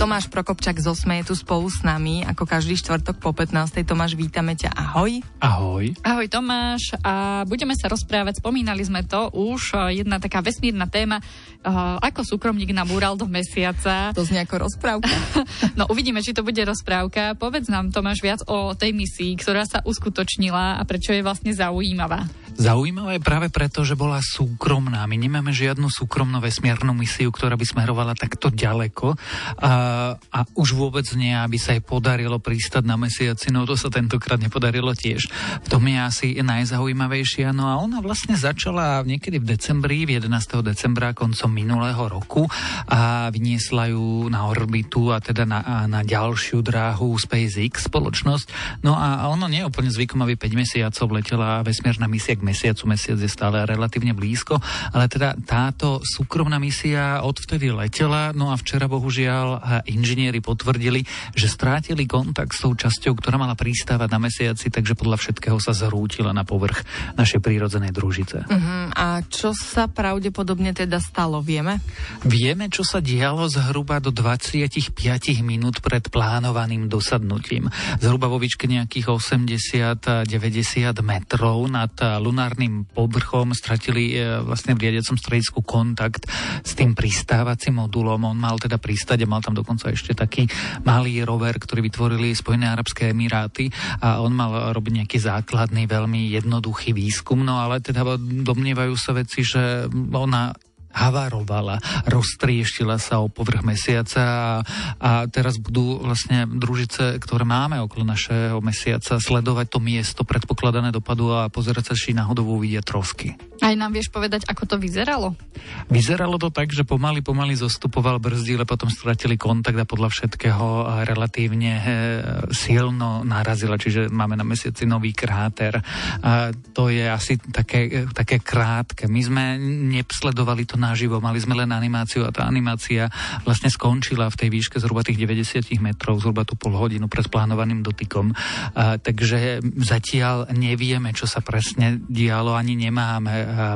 Tomáš Prokopčak z Osme je tu spolu s nami, ako každý štvrtok po 15. Tomáš, vítame ťa. Ahoj. Ahoj. Ahoj Tomáš a budeme sa rozprávať, spomínali sme to už, eh, jedna taká vesmírna téma, uh, ako súkromník nabúral do mesiaca. To znie ako rozprávka. no uvidíme, či to bude rozprávka. Povedz nám Tomáš viac o tej misii, ktorá sa uskutočnila a prečo je vlastne zaujímavá. Zaujímavé práve preto, že bola súkromná. My nemáme žiadnu súkromnú vesmírnu misiu, ktorá by smerovala takto ďaleko a, a už vôbec nie, aby sa jej podarilo pristať na mesiaci, no to sa tentokrát nepodarilo tiež. V tom je asi najzaujímavejšia. No a ona vlastne začala niekedy v decembri, v 11. decembra, koncom minulého roku a vyniesla ju na orbitu a teda na, na ďalšiu dráhu SpaceX spoločnosť. No a ono nie je úplne zvykom, aby 5 mesiacov letela vesmírna misia k mesiacu, mesiac je stále relatívne blízko, ale teda táto súkromná misia odvtedy letela, no a včera bohužiaľ inžinieri potvrdili, že strátili kontakt s tou časťou, ktorá mala pristávať na mesiaci, takže podľa všetkého sa zrútila na povrch našej prírodzenej družice. Uh-huh. A čo sa pravdepodobne teda stalo, vieme? Vieme, čo sa dialo zhruba do 25 minút pred plánovaným dosadnutím. Zhruba vo výške nejakých 80-90 metrov nad lunárnym povrchom stratili e, vlastne v riadiacom stredisku kontakt s tým pristávacím modulom. On mal teda pristať a mal tam dokonca ešte taký malý rover, ktorý vytvorili Spojené arabské emiráty a on mal robiť nejaký základný, veľmi jednoduchý výskum, no ale teda domnievajú sa veci, že ona havarovala, roztrieštila sa o povrch mesiaca a, a teraz budú vlastne družice, ktoré máme okolo našeho mesiaca, sledovať to miesto predpokladané dopadu a pozerať sa, či náhodou uvidia trosky. Aj nám vieš povedať, ako to vyzeralo? Vyzeralo to tak, že pomaly, pomaly zostupoval brzdíle, potom stratili kontakt a podľa všetkého relatívne e, silno narazila, čiže máme na mesiaci nový kráter. A to je asi také, také krátke. My sme nepsledovali to naživo, mali sme len animáciu a tá animácia vlastne skončila v tej výške zhruba tých 90 metrov, zhruba tú pol hodinu pred plánovaným dotykom. A, takže zatiaľ nevieme, čo sa presne dialo, ani nemáme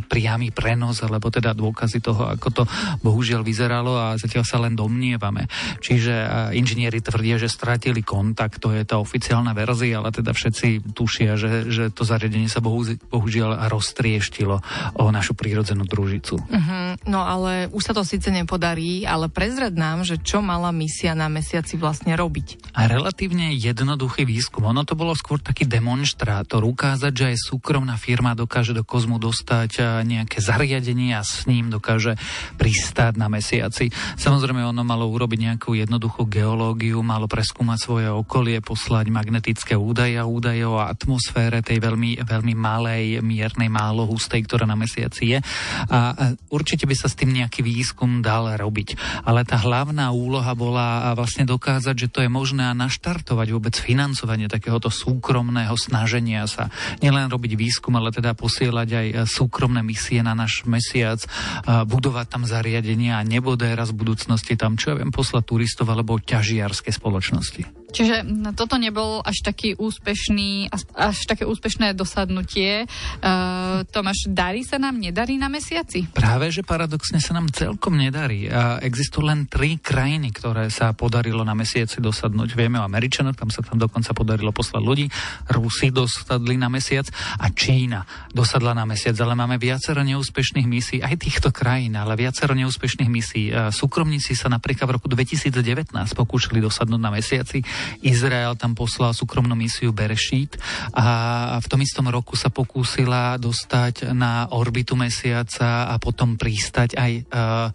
priamy prenos, alebo teda dôkazy toho, ako to bohužiaľ vyzeralo a zatiaľ sa len domnievame. Čiže inžinieri tvrdia, že stratili kontakt, to je tá oficiálna verzia, ale teda všetci tušia, že, že to zariadenie sa bohu, bohužiaľ roztrieštilo o našu prírodzenú družicu. Uh-huh. No ale už sa to síce nepodarí, ale prezrad nám, že čo mala misia na mesiaci vlastne robiť. A relatívne jednoduchý výskum. Ono to bolo skôr taký demonstrátor, ukázať, že aj súkromná firma dokáže do kozmu dostať nejaké zariadenie a s ním dokáže pristáť na mesiaci. Samozrejme, ono malo urobiť nejakú jednoduchú geológiu, malo preskúmať svoje okolie, poslať magnetické údaje a údaje o atmosfére tej veľmi, veľmi malej, miernej, málo hustej, ktorá na mesiaci je. A určite by sa s tým nejaký výskum dal robiť. Ale tá hlavná úloha bola vlastne dokázať, že to je možné a naštartovať vôbec financovanie takéhoto súkromného snaženia sa. Nielen robiť výskum, ale teda posielať aj súkromné misie na náš mesiac, budovať tam zariadenia a nebude raz v budúcnosti tam, čo ja viem, poslať turistov alebo ťažiarské spoločnosti. Čiže toto nebol až taký úspešný, až také úspešné dosadnutie. Uh, Tomáš, darí sa nám, nedarí na mesiaci? Práve, že paradoxne sa nám celkom nedarí. A existujú len tri krajiny, ktoré sa podarilo na mesiaci dosadnúť. Vieme o Američanoch, tam sa tam dokonca podarilo poslať ľudí. Rusi dosadli na mesiac a Čína dosadla na mesiac. Ale máme viacero neúspešných misií, aj týchto krajín, ale viacero neúspešných misií. Súkromníci sa napríklad v roku 2019 pokúšali dosadnúť na mesiaci Izrael tam poslal súkromnú misiu Berešít a v tom istom roku sa pokúsila dostať na orbitu mesiaca a potom pristať aj uh,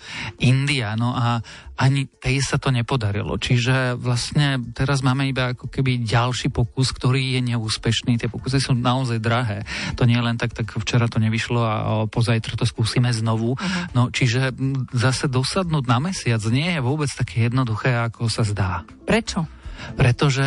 India. No a ani tej sa to nepodarilo. Čiže vlastne teraz máme iba ako keby ďalší pokus, ktorý je neúspešný. Tie pokusy sú naozaj drahé. To nie je len tak, tak včera to nevyšlo a pozajtra to skúsime znovu. Uh-huh. No čiže zase dosadnúť na mesiac nie je vôbec také jednoduché, ako sa zdá. Prečo? Pretože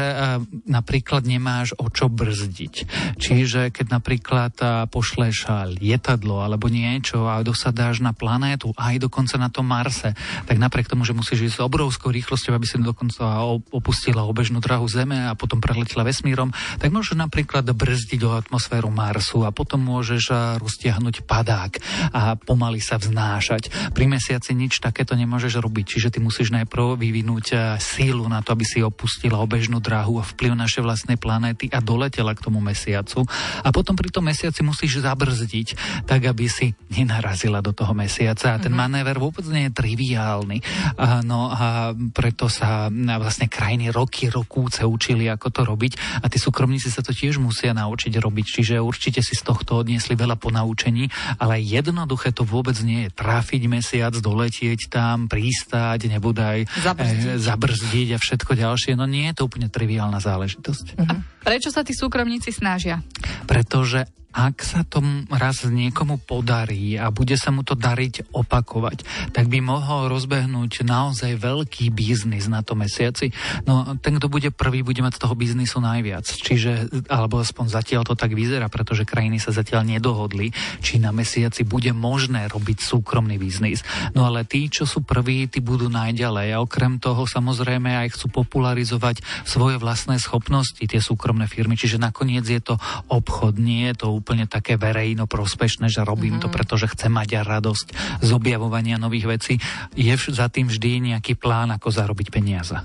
napríklad nemáš o čo brzdiť. Čiže keď napríklad pošleš lietadlo alebo niečo a dosadáš na planétu, aj dokonca na tom Marse, tak napriek tomu, že musíš ísť s obrovskou rýchlosťou, aby si dokonca opustila obežnú drahu Zeme a potom preletela vesmírom, tak môžeš napríklad brzdiť do atmosféru Marsu a potom môžeš roztiahnuť padák a pomaly sa vznášať. Pri mesiaci nič takéto nemôžeš robiť, čiže ty musíš najprv vyvinúť sílu na to, aby si opustila obežnú drahu a vplyv našej vlastnej planéty a doletela k tomu mesiacu. A potom pri tom mesiaci musíš zabrzdiť, tak aby si nenarazila do toho mesiaca. A ten mm-hmm. manéver vôbec nie je triviálny. A, no a preto sa vlastne krajiny roky, rokúce učili, ako to robiť a tí súkromníci sa to tiež musia naučiť robiť. Čiže určite si z tohto odniesli veľa ponaučení, ale jednoduché to vôbec nie je. Trafiť mesiac, doletieť tam, pristáť, nebudaj zabrzdiť. E, zabrzdiť a všetko ďalšie. No nie je to úplne triviálna záležitosť. Mm-hmm. Prečo sa tí súkromníci snažia? Pretože ak sa to raz niekomu podarí a bude sa mu to dariť opakovať, tak by mohol rozbehnúť naozaj veľký biznis na tom mesiaci. No ten, kto bude prvý, bude mať z toho biznisu najviac. Čiže, alebo aspoň zatiaľ to tak vyzerá, pretože krajiny sa zatiaľ nedohodli, či na mesiaci bude možné robiť súkromný biznis. No ale tí, čo sú prví, tí budú najďalej. A okrem toho samozrejme aj chcú popularizovať svoje vlastné schopnosti, tie súkromné firmy. Čiže nakoniec je to obchod, nie je to úplne také verejno prospešné, že robím mm-hmm. to, mhm. pretože chcem mať radosť z objavovania nových vecí. Je za tým vždy nejaký plán, ako zarobiť peniaze.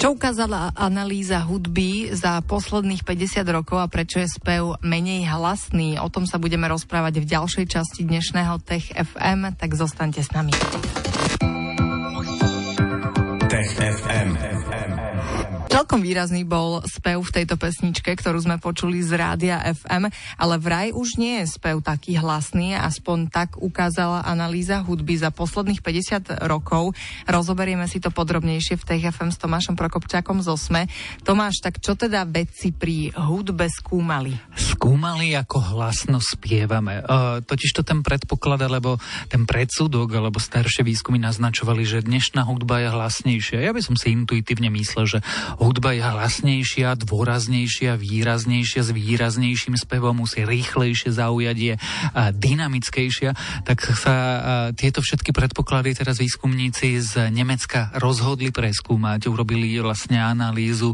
Čo ukázala analýza hudby za posledných 50 rokov a prečo je spev menej hlasný? O tom sa budeme rozprávať v ďalšej časti dnešného Tech FM, tak zostaňte s nami. Tech FM. Celkom výrazný bol spev v tejto pesničke, ktorú sme počuli z rádia FM, ale vraj už nie je spev taký hlasný, aspoň tak ukázala analýza hudby za posledných 50 rokov. Rozoberieme si to podrobnejšie v TFM s Tomášom Prokopčákom z Osme. Tomáš, tak čo teda vedci pri hudbe skúmali? Skúmali, ako hlasno spievame. Uh, totiž to ten predpoklad, alebo ten predsudok, alebo staršie výskumy naznačovali, že dnešná hudba je hlasnejšia. Ja by som si intuitívne myslel, že hudba je hlasnejšia, dôraznejšia, výraznejšia, s výraznejším spevom, musí rýchlejšie zaujať, je dynamickejšia, tak sa tieto všetky predpoklady teraz výskumníci z Nemecka rozhodli preskúmať, urobili vlastne analýzu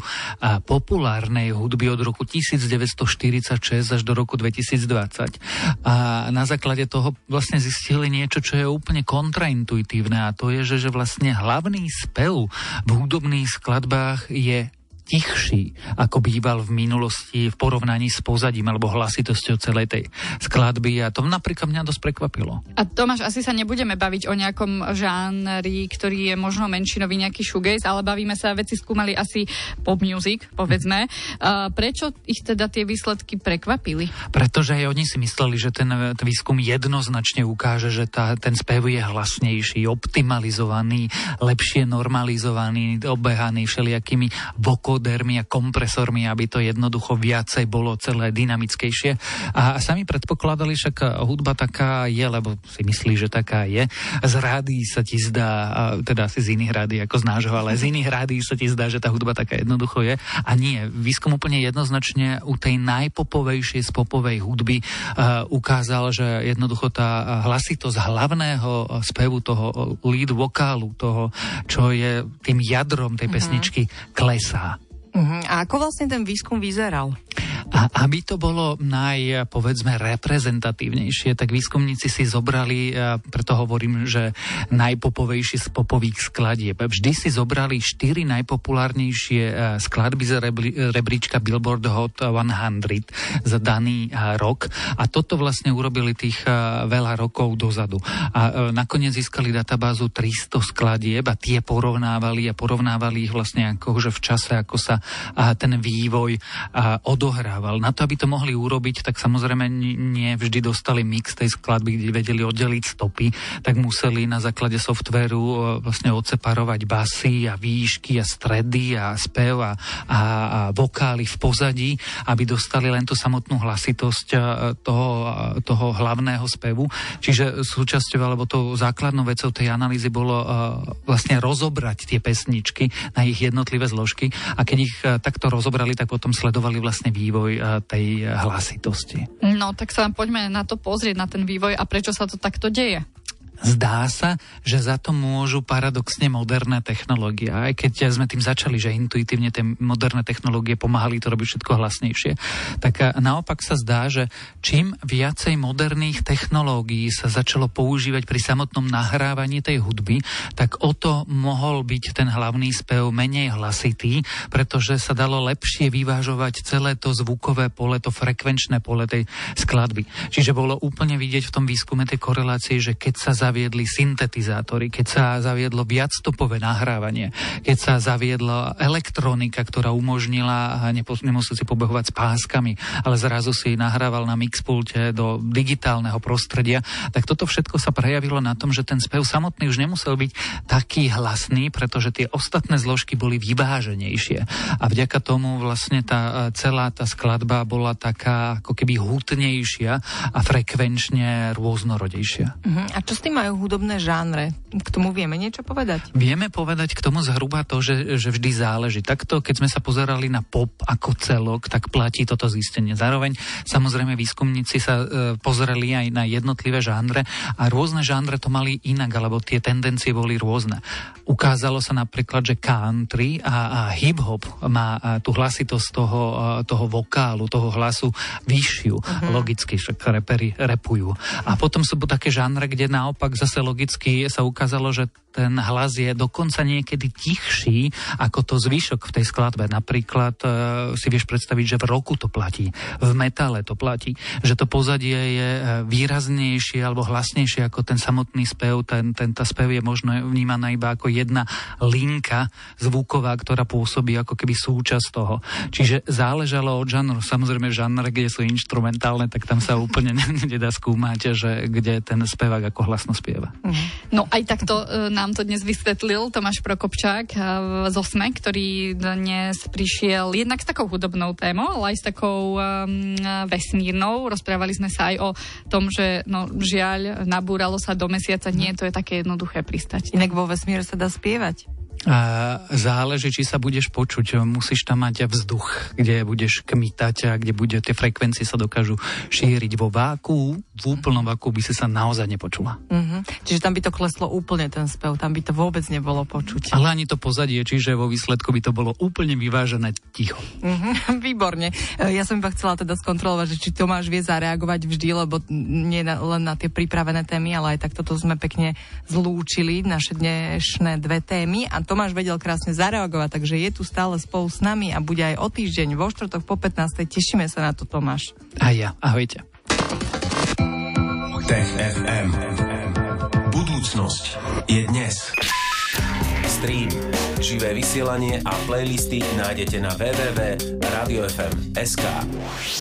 populárnej hudby od roku 1946 až do roku 2020. A na základe toho vlastne zistili niečo, čo je úplne kontraintuitívne a to je, že, že vlastne hlavný spev v hudobných skladbách je tichší, ako býval v minulosti v porovnaní s pozadím alebo hlasitosťou celej tej skladby a to napríklad mňa dosť prekvapilo. A Tomáš, asi sa nebudeme baviť o nejakom žánri, ktorý je možno menšinový nejaký shoegaze, ale bavíme sa, veci skúmali asi pop music, povedzme. A prečo ich teda tie výsledky prekvapili? Pretože aj oni si mysleli, že ten, výskum jednoznačne ukáže, že tá, ten spev je hlasnejší, optimalizovaný, lepšie normalizovaný, obehaný všelijakými vokod encodermi a kompresormi, aby to jednoducho viacej bolo celé dynamickejšie. A sami predpokladali, však hudba taká je, lebo si myslí, že taká je. Z rády sa ti zdá, teda asi z iných rády ako z nášho, ale z iných rády sa ti zdá, že tá hudba taká jednoducho je. A nie, výskum úplne jednoznačne u tej najpopovejšej z popovej hudby uh, ukázal, že jednoducho tá hlasitosť hlavného spevu toho lead vokálu, toho, čo je tým jadrom tej mhm. pesničky, mm-hmm. klesá. Uh-huh. A ako vlastne ten výskum vyzeral? A aby to bolo naj, povedzme, reprezentatívnejšie, tak výskumníci si zobrali, preto hovorím, že najpopovejšie z popových skladieb. Vždy si zobrali štyri najpopulárnejšie skladby z rebríčka Billboard Hot 100 za daný rok. A toto vlastne urobili tých veľa rokov dozadu. A nakoniec získali databázu 300 skladieb a tie porovnávali a porovnávali ich vlastne ako, že v čase, ako sa ten vývoj odohrával fungoval. Na to, aby to mohli urobiť, tak samozrejme nie vždy dostali mix tej skladby, kde vedeli oddeliť stopy, tak museli na základe softvéru e, vlastne odseparovať basy a výšky a stredy a spev a, a, a vokály v pozadí, aby dostali len tú samotnú hlasitosť e, toho, toho hlavného spevu. Čiže súčasťou alebo tou základnou vecou tej analýzy bolo vlastne rozobrať tie pesničky na ich jednotlivé zložky a keď ich takto rozobrali, tak potom sledovali vlastne vývoj tej hlasitosti. No, tak sa poďme na to pozrieť, na ten vývoj a prečo sa to takto deje. Zdá sa, že za to môžu paradoxne moderné technológie. Aj keď sme tým začali, že intuitívne tie moderné technológie pomáhali to robiť všetko hlasnejšie, tak naopak sa zdá, že čím viacej moderných technológií sa začalo používať pri samotnom nahrávaní tej hudby, tak o to mohol byť ten hlavný spev menej hlasitý, pretože sa dalo lepšie vyvážovať celé to zvukové pole, to frekvenčné pole tej skladby. Čiže bolo úplne vidieť v tom výskume tej korelácie, že keď sa zaviedli syntetizátory, keď sa zaviedlo viacstopové nahrávanie, keď sa zaviedla elektronika, ktorá umožnila nemusieť si pobehovať s páskami, ale zrazu si nahrával na mixpulte do digitálneho prostredia, tak toto všetko sa prejavilo na tom, že ten spev samotný už nemusel byť taký hlasný, pretože tie ostatné zložky boli vyváženejšie. A vďaka tomu vlastne tá celá tá skladba bola taká ako keby hutnejšia a frekvenčne rôznorodejšia. Uh-huh. A čo s tým majú hudobné žánre? K tomu vieme niečo povedať? Vieme povedať k tomu zhruba to, že, že vždy záleží. Takto, keď sme sa pozerali na pop ako celok, tak platí toto zistenie. Zároveň samozrejme výskumníci sa e, pozerali aj na jednotlivé žánre a rôzne žánre to mali inak, alebo tie tendencie boli rôzne. Ukázalo sa napríklad, že country a, a hip-hop má a, tú hlasitosť toho, a, toho vokálu, toho hlasu vyššiu, uh-huh. logicky, však repery repujú. A potom sú také žánre, kde naopak naopak zase logicky sa ukázalo, že ten hlas je dokonca niekedy tichší ako to zvyšok v tej skladbe. Napríklad e, si vieš predstaviť, že v roku to platí, v metále to platí, že to pozadie je e, výraznejšie alebo hlasnejšie ako ten samotný spev. Ten, ten tá spev je možno vnímaná iba ako jedna linka zvuková, ktorá pôsobí ako keby súčasť toho. Čiže záležalo od žánru. Samozrejme, žánre, kde sú instrumentálne, tak tam sa úplne nedá skúmať, že kde ten spevák ako hlasno spieva. Mhm. No aj takto e, nám to dnes vysvetlil Tomáš Prokopčák e, z Osme, ktorý dnes prišiel jednak s takou hudobnou témou, ale aj s takou um, vesmírnou. Rozprávali sme sa aj o tom, že no, žiaľ, nabúralo sa do mesiaca. Nie, to je také jednoduché pristať. Inak vo vesmíre sa dá spievať. A záleží, či sa budeš počuť. Musíš tam mať vzduch, kde budeš kmitať a kde bude, tie frekvencie sa dokážu šíriť vo váku. V úplnom váku by si sa naozaj nepočula. Uh-huh. Čiže tam by to kleslo úplne ten spev, tam by to vôbec nebolo počuť. Ale ani to pozadie, čiže vo výsledku by to bolo úplne vyvážené ticho. Uh-huh. Výborne. E, ja som iba chcela teda skontrolovať, že či Tomáš vie zareagovať vždy, lebo nie len na tie pripravené témy, ale aj takto to sme pekne zlúčili, naše dnešné dve témy. A Tomáš vedel krásne zareagovať, takže je tu stále spolu s nami a bude aj o týždeň vo štvrtok po 15. Tešíme sa na to, Tomáš. A ja, ahojte. Tech FM. Budúcnosť je dnes. Stream, živé vysielanie a playlisty nájdete na www.radiofm.sk.